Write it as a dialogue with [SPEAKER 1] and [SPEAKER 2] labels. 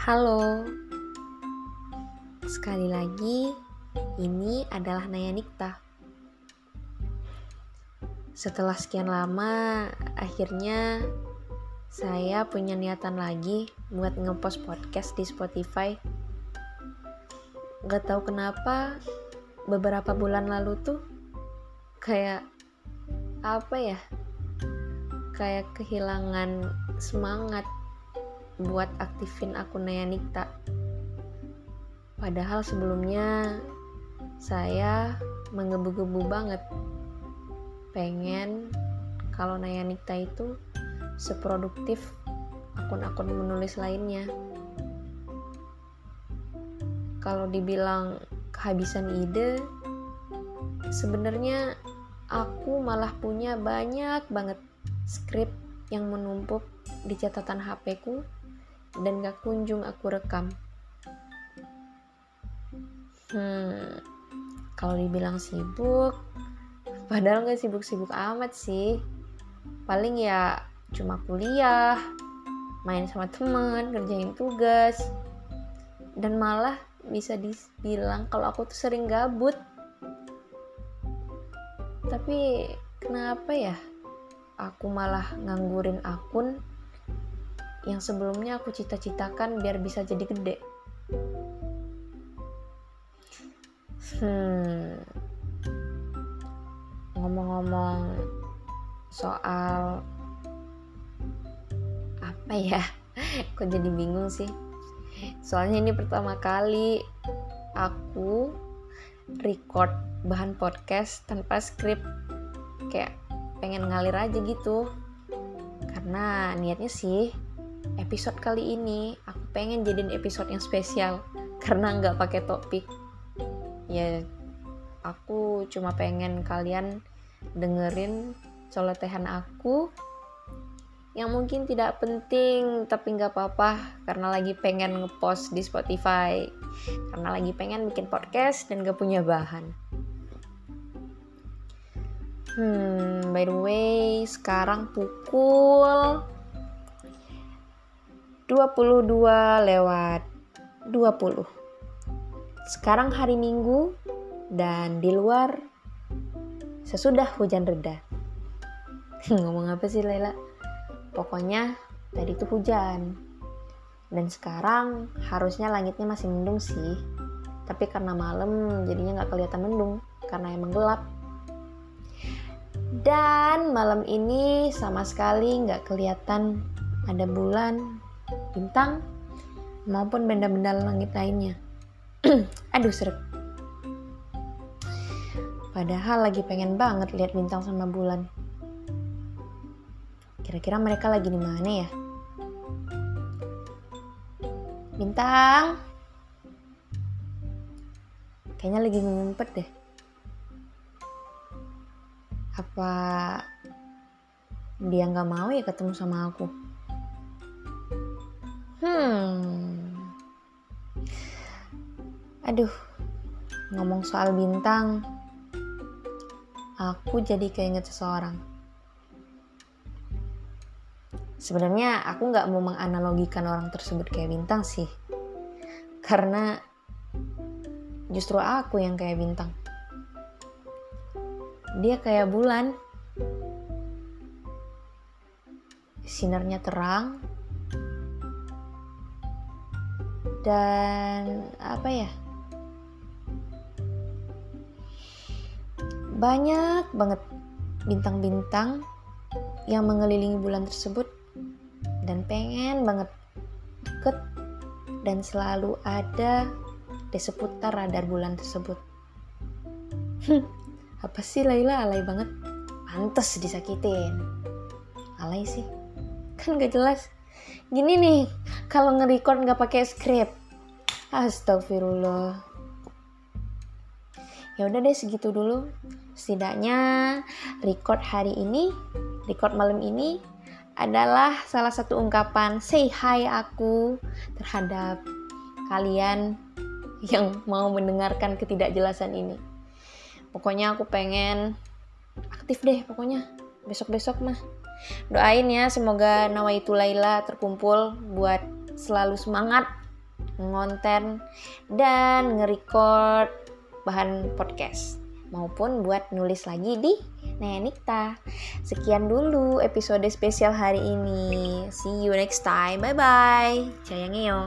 [SPEAKER 1] Halo, sekali lagi ini adalah Naya Nikta. Setelah sekian lama, akhirnya saya punya niatan lagi buat ngepost podcast di Spotify. Gak tahu kenapa, beberapa bulan lalu tuh kayak apa ya? Kayak kehilangan semangat buat aktifin akun Naya Nikta. Padahal sebelumnya saya menggebu-gebu banget pengen kalau Naya Nikta itu seproduktif akun-akun menulis lainnya. Kalau dibilang kehabisan ide, sebenarnya aku malah punya banyak banget skrip yang menumpuk di catatan HP ku dan gak kunjung aku rekam. Hmm, kalau dibilang sibuk, padahal gak sibuk-sibuk amat sih. Paling ya cuma kuliah, main sama teman, kerjain tugas, dan malah bisa dibilang kalau aku tuh sering gabut. Tapi kenapa ya aku malah nganggurin akun yang sebelumnya aku cita-citakan biar bisa jadi gede. Hmm, ngomong-ngomong soal apa ya? Kok jadi bingung sih? Soalnya ini pertama kali aku record bahan podcast tanpa skrip kayak pengen ngalir aja gitu karena niatnya sih episode kali ini aku pengen jadiin episode yang spesial karena nggak pakai topik. Ya aku cuma pengen kalian dengerin colotehan aku yang mungkin tidak penting tapi nggak apa-apa karena lagi pengen ngepost di Spotify karena lagi pengen bikin podcast dan gak punya bahan. Hmm by the way sekarang pukul 22 lewat 20. Sekarang hari Minggu dan di luar sesudah hujan reda. Ngomong apa sih Lela? Pokoknya tadi itu hujan. Dan sekarang harusnya langitnya masih mendung sih. Tapi karena malam jadinya nggak kelihatan mendung karena emang gelap. Dan malam ini sama sekali nggak kelihatan ada bulan bintang maupun benda-benda langit lainnya. Aduh seret. Padahal lagi pengen banget lihat bintang sama bulan. Kira-kira mereka lagi di mana ya? Bintang. Kayaknya lagi ngumpet deh. Apa dia nggak mau ya ketemu sama aku? Hmm. Aduh, ngomong soal bintang, aku jadi keinget seseorang. Sebenarnya aku nggak mau menganalogikan orang tersebut kayak bintang sih, karena justru aku yang kayak bintang. Dia kayak bulan, sinarnya terang, dan apa ya banyak banget bintang-bintang yang mengelilingi bulan tersebut dan pengen banget deket dan selalu ada di seputar radar bulan tersebut. apa sih Laila alay banget? Pantes disakitin. Alay sih. Kan gak jelas gini nih kalau nge-record nggak pakai script. Astagfirullah. Ya udah deh segitu dulu. Setidaknya record hari ini record malam ini adalah salah satu ungkapan say hi aku terhadap kalian yang mau mendengarkan ketidakjelasan ini. Pokoknya aku pengen aktif deh pokoknya. Besok-besok mah Doain ya semoga Nawaitu Laila terkumpul buat selalu semangat ngonten dan nge-record bahan podcast maupun buat nulis lagi di Nenikta. Sekian dulu episode spesial hari ini. See you next time. Bye bye. Sayangnya yo.